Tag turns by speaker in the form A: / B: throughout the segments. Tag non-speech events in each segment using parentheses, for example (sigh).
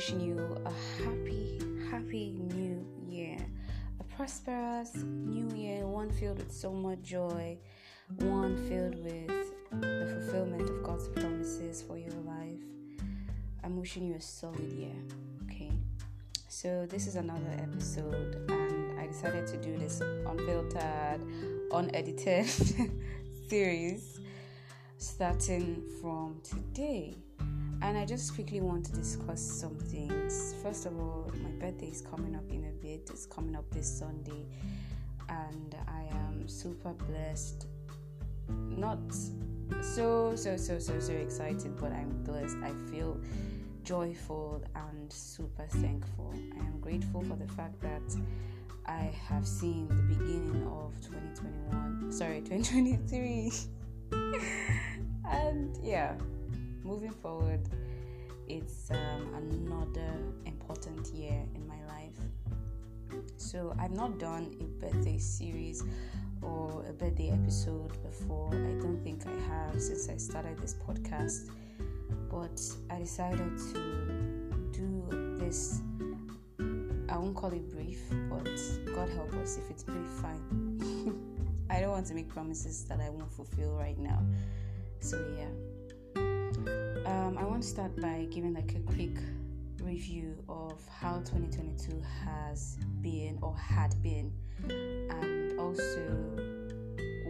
A: wishing you a happy, happy new year. A prosperous new year, one filled with so much joy, one filled with the fulfillment of God's promises for your life. I'm wishing you a solid year, okay? So, this is another episode, and I decided to do this unfiltered, unedited (laughs) series starting from today. And I just quickly want to discuss some things. First of all, my birthday is coming up in a bit, it's coming up this Sunday, and I am super blessed. Not so, so, so, so, so excited, but I'm blessed. I feel joyful and super thankful. I am grateful for the fact that I have seen the beginning of 2021, sorry, (laughs) 2023. (laughs) and yeah, moving forward, it's um, another important year in my life. So, I've not done a birthday series or a birthday episode before. I don't think I have since I started this podcast, but I decided to do this. I won't call it brief, but God help us if it's brief, fine. (laughs) I don't want to make promises that I won't fulfill right now. So, yeah. Um, I want to start by giving like a quick review of how 2022 has been or had been, and also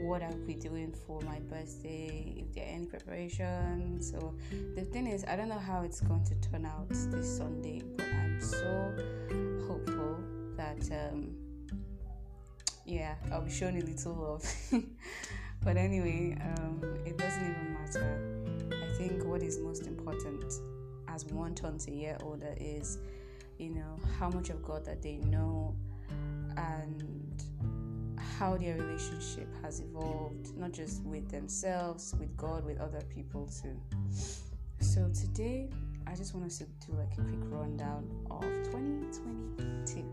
A: what I'll be doing for my birthday, if there are any preparations. So, the thing is, I don't know how it's going to turn out this Sunday, but I'm so hopeful that, um, yeah, I'll be showing a little love. (laughs) but anyway, um, it doesn't even matter think what is most important as one turns a year older is, you know, how much of God that they know and how their relationship has evolved, not just with themselves, with God, with other people too. So today, I just want us to do like a quick rundown of 2022.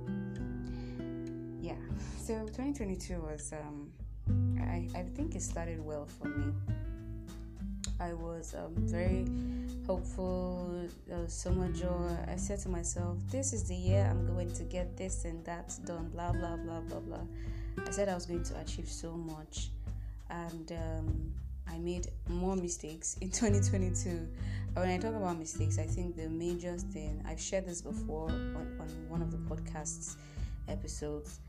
A: Yeah, so 2022 was, um, I, I think it started well for me I was um, very hopeful. There was so much joy. I said to myself, "This is the year I'm going to get this and that done." Blah blah blah blah blah. I said I was going to achieve so much, and um, I made more mistakes in (laughs) 2022. When I talk about mistakes, I think the major thing I've shared this before on, on one of the podcasts episodes,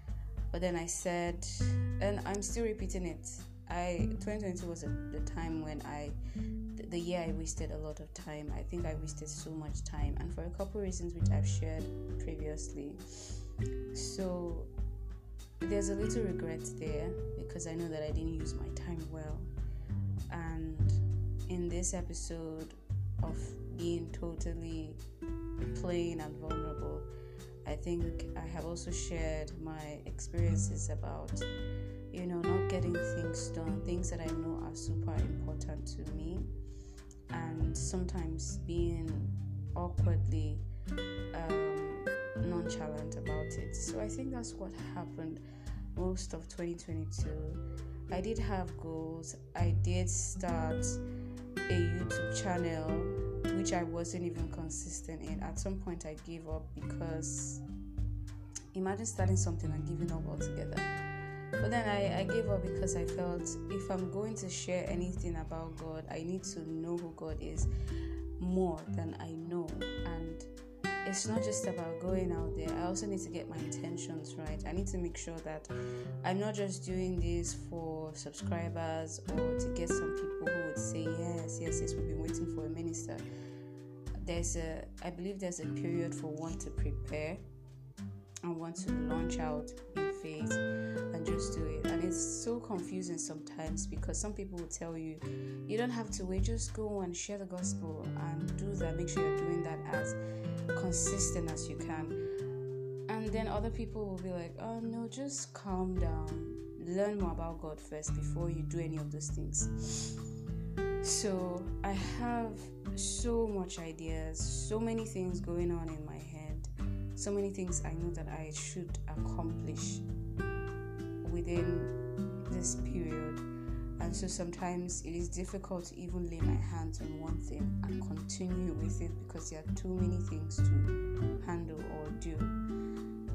A: but then I said, and I'm still repeating it I 2022 was a, the time when I the year I wasted a lot of time. I think I wasted so much time and for a couple reasons which I've shared previously. So there's a little regret there because I know that I didn't use my time well. And in this episode of being totally plain and vulnerable, I think I have also shared my experiences about you know, not getting things done, things that I know are super important to me, and sometimes being awkwardly um, nonchalant about it. So I think that's what happened most of 2022. I did have goals, I did start a YouTube channel which I wasn't even consistent in. At some point, I gave up because imagine starting something and giving up altogether but then I, I gave up because I felt if I'm going to share anything about God, I need to know who God is more than I know. And it's not just about going out there, I also need to get my intentions right. I need to make sure that I'm not just doing this for subscribers or to get some people who would say, Yes, yes, yes, we've been waiting for a minister. There's a, I believe there's a period for one to prepare and want to launch out in faith and just do it. And it's so confusing sometimes because some people will tell you, you don't have to wait, just go and share the gospel and do that. Make sure you're doing that as consistent as you can. And then other people will be like, oh no, just calm down. Learn more about God first before you do any of those things. So I have so much ideas, so many things going on in my head so many things I know that I should accomplish within this period. And so sometimes it is difficult to even lay my hands on one thing and continue with it because there are too many things to handle or do.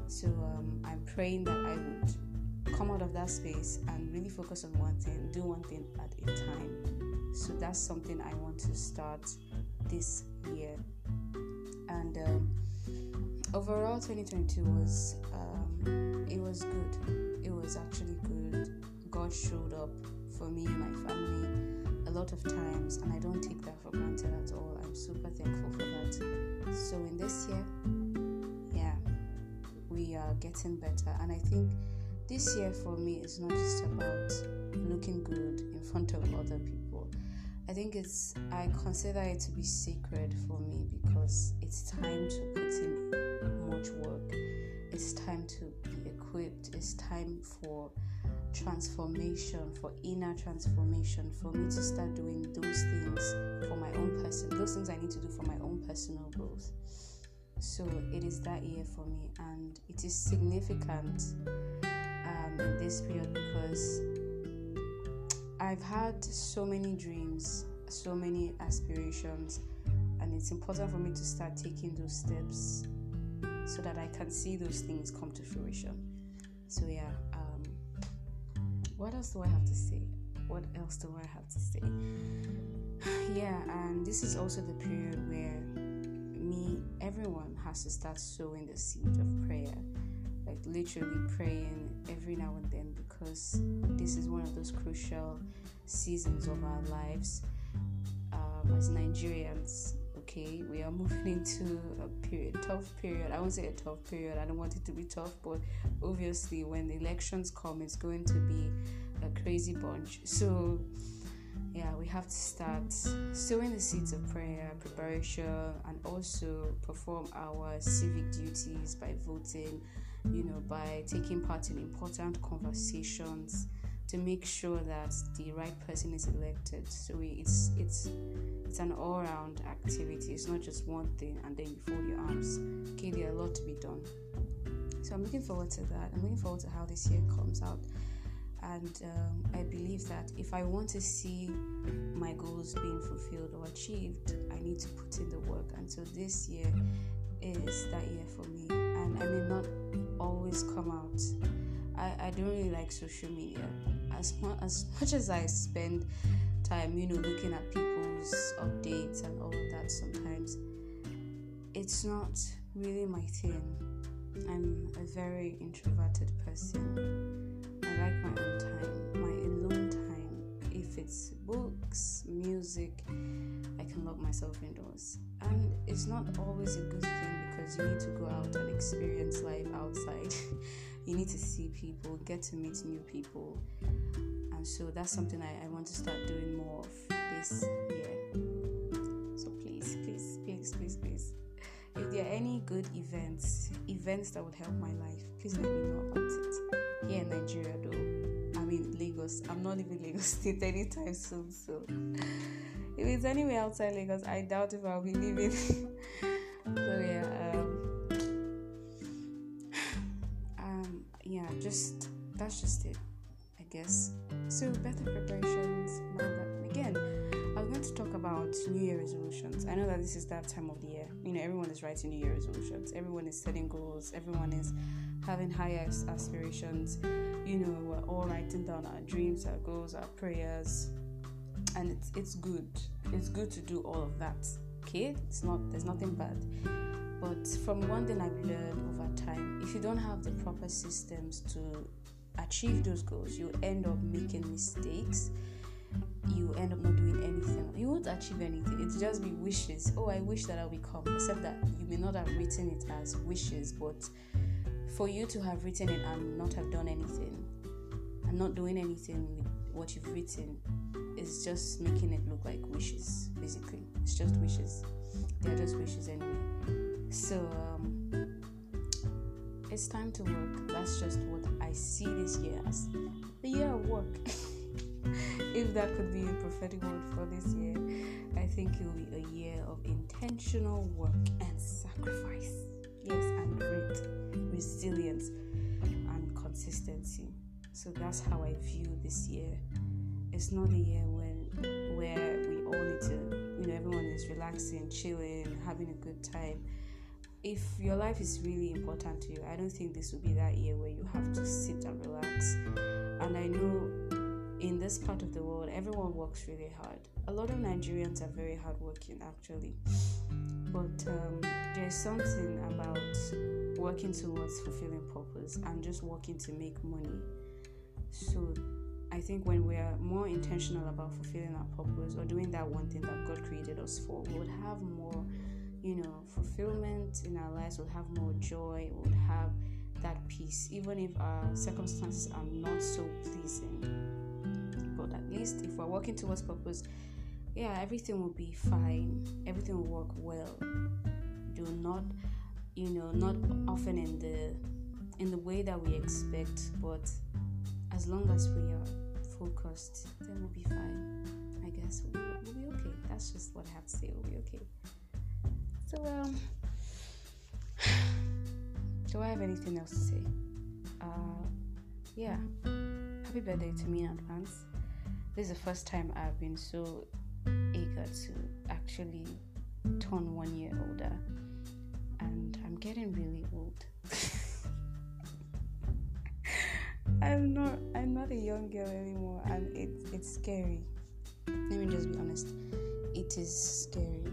A: So um, I'm praying that I would come out of that space and really focus on one thing, do one thing at a time. So that's something I want to start this year. And um, overall, 2022 was um, it was good. It was actually good. God showed up for me and my family a lot of times, and I don't take that for granted at all. I'm super thankful for that. So in this year, yeah, we are getting better, and I think this year for me is not just about looking good in front of other people. I think it's I consider it to be sacred for me because it's time to put in much work. It's time to be equipped. It's time for transformation, for inner transformation, for me to start doing those things for my own person, those things I need to do for my own personal growth. So it is that year for me, and it is significant um, in this period because I've had so many dreams, so many aspirations, and it's important for me to start taking those steps so that I can see those things come to fruition. So, yeah, um, what else do I have to say? What else do I have to say? (sighs) yeah, and this is also the period where me, everyone has to start sowing the seed of prayer, like literally praying every now and then because this is one of those crucial seasons of our lives um, as Nigerians. Okay, we are (laughs) moving into a period, tough period. I won't say a tough period. I don't want it to be tough, but obviously, when the elections come, it's going to be a crazy bunch. So, yeah, we have to start sowing the seeds of prayer, preparation, and also perform our civic duties by voting, you know, by taking part in important conversations to make sure that the right person is elected. So it's it's it's an all-round activity. It's not just one thing and then you fold your arms. Okay, there are a lot to be done. So I'm looking forward to that. I'm looking forward to how this year comes out. And um, I believe that if I want to see my goals being fulfilled or achieved, I need to put in the work. And so this year is that year for me. And I may not always come out. I, I don't really like social media. As much, as much as I spend time, you know, looking at people's updates and all of that sometimes, it's not really my thing. I'm a very introverted person. I like my own time, my alone time. If it's books, music, can lock myself indoors. And it's not always a good thing because you need to go out and experience life outside. (laughs) you need to see people, get to meet new people. And so that's something I, I want to start doing more of this year. So please, please, please, please, please. If there are any good events, events that would help my life, please let me know about it. Here in Nigeria, though, I mean Lagos. I'm not leaving Lagos (laughs) State anytime soon, so if it's anywhere outside Lagos, I doubt if I'll be leaving. (laughs) so yeah, um, um, yeah, just that's just it, I guess. So better preparations. Again, I was going to talk about New Year resolutions. I know that this is that time of the year. You know, everyone is writing New Year resolutions. Everyone is setting goals. Everyone is having higher aspirations. You know, we're all writing down our dreams, our goals, our prayers, and it's it's good. It's good to do all of that. Okay, it's not. There's nothing bad. But from one thing I've learned over time, if you don't have the proper systems to achieve those goals, you end up making mistakes. You end up not doing anything. You won't achieve anything. It's just be wishes. Oh, I wish that I'll become. Except that you may not have written it as wishes, but for you to have written it and not have done anything, and not doing anything with what you've written, is just making it look like wishes. Basically, it's just wishes. They're just wishes anyway. So um, it's time to work. That's just what I see this year as the year of work. (laughs) if that could be a prophetic word for this year, I think it will be a year of intentional work and sacrifice. Yes, and grit, resilience, and consistency. So that's how I view this year. It's not a year when where we all need to, you know, everyone is relaxing, chilling, having a good time. If your life is really important to you, I don't think this will be that year where you have to sit and relax. And I know in this part of the world, everyone works really hard. A lot of Nigerians are very hardworking, actually. But um, there's something about working towards fulfilling purpose and just working to make money. So I think when we are more intentional about fulfilling our purpose or doing that one thing that God created us for, we would have more, you know, fulfillment in our lives, we'll have more joy, we'll have that peace, even if our circumstances are not so pleasing. But at least if we're working towards purpose, yeah, everything will be fine, everything will work well. Do not, you know, not often in the in the way that we expect, but as long as we are focused, then we'll be fine. I guess we'll, we'll be okay. That's just what I have to say. We'll be okay. So, um, (sighs) do I have anything else to say? Uh, yeah. Happy birthday to me in advance. This is the first time I've been so eager to actually turn one year older, and I'm getting really old. (laughs) I'm not I'm not a young girl anymore and it's it's scary. Let me just be honest. It is scary.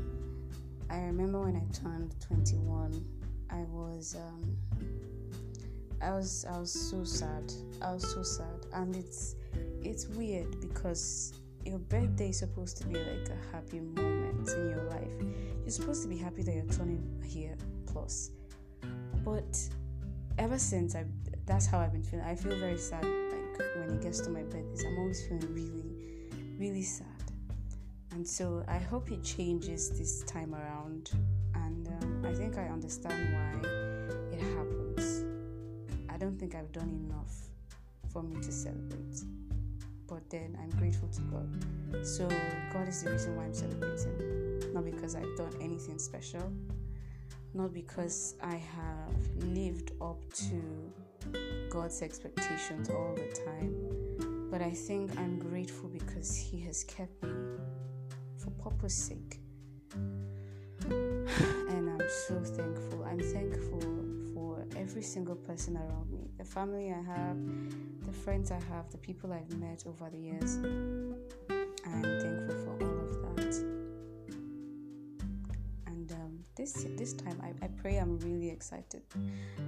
A: I remember when I turned 21, I was um I was I was so sad. I was so sad and it's it's weird because your birthday is supposed to be like a happy moment in your life. You're supposed to be happy that you're turning a year plus. But ever since I that's how I've been feeling. I feel very sad like when it gets to my birthdays. I'm always feeling really, really sad. And so I hope it changes this time around. And um, I think I understand why it happens. I don't think I've done enough for me to celebrate. But then I'm grateful to God. So God is the reason why I'm celebrating. Not because I've done anything special, not because I have lived up to God's expectations all the time. But I think I'm grateful because He has kept me for purpose sake. And I'm so thankful. I'm thankful for every single person around me the family I have, the friends I have, the people I've met over the years. I'm thankful this this time I, I pray I'm really excited.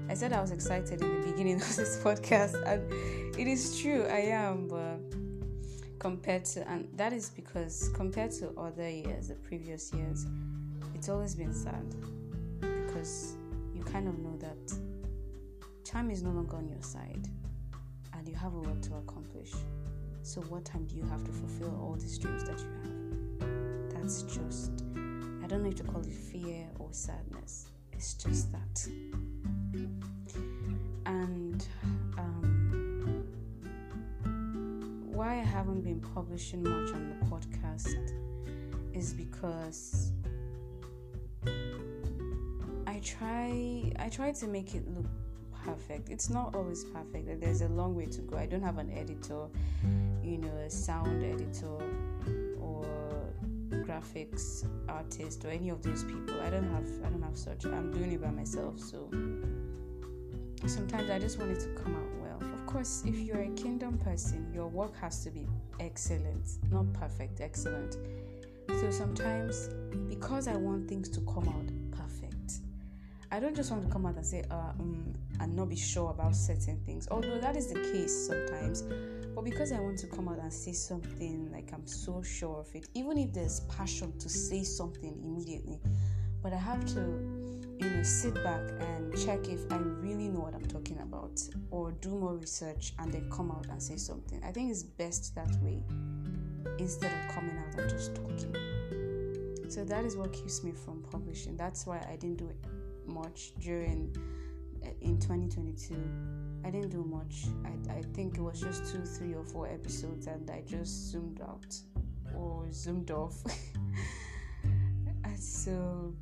A: I said I was excited in the beginning (laughs) of this podcast, and it is true I am, but compared to and that is because compared to other years, the previous years, it's always been sad because you kind of know that time is no longer on your side and you have a lot to accomplish. So what time do you have to fulfill all these dreams that you have? That's just I don't know if to call it fear or sadness. It's just that. And um, why I haven't been publishing much on the podcast is because I try I try to make it look perfect. It's not always perfect. There's a long way to go. I don't have an editor, you know, a sound editor graphics artist or any of those people. I don't have I don't have such. I'm doing it by myself, so sometimes I just want it to come out well. Of course, if you're a kingdom person, your work has to be excellent, not perfect, excellent. So sometimes because I want things to come out perfect, I don't just want to come out and say uh um and not be sure about certain things. Although that is the case sometimes but because I want to come out and say something like I'm so sure of it, even if there's passion to say something immediately, but I have to, you know, sit back and check if I really know what I'm talking about or do more research and then come out and say something. I think it's best that way instead of coming out and just talking. So that is what keeps me from publishing. That's why I didn't do it much during eh, in 2022 I didn't do much. I, I think it was just two, three, or four episodes, and I just zoomed out or zoomed off. (laughs) so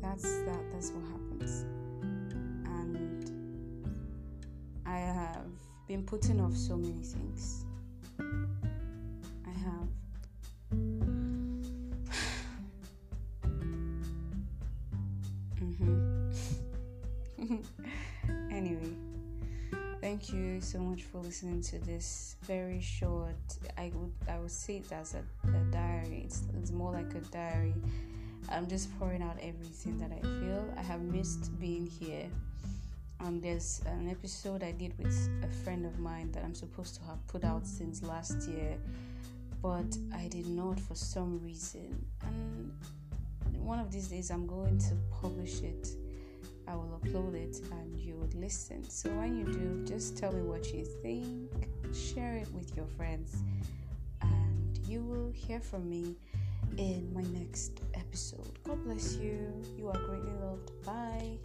A: that's that. That's what happens. And I have been putting off so many things. Anyway, so much for listening to this very short. I would I would say it as a, a diary. It's, it's more like a diary. I'm just pouring out everything that I feel. I have missed being here. Um, there's an episode I did with a friend of mine that I'm supposed to have put out since last year, but I did not for some reason. And one of these days I'm going to publish it. I will upload it and you would listen. So when you do, just tell me what you think, share it with your friends, and you will hear from me in my next episode. God bless you. You are greatly loved. Bye.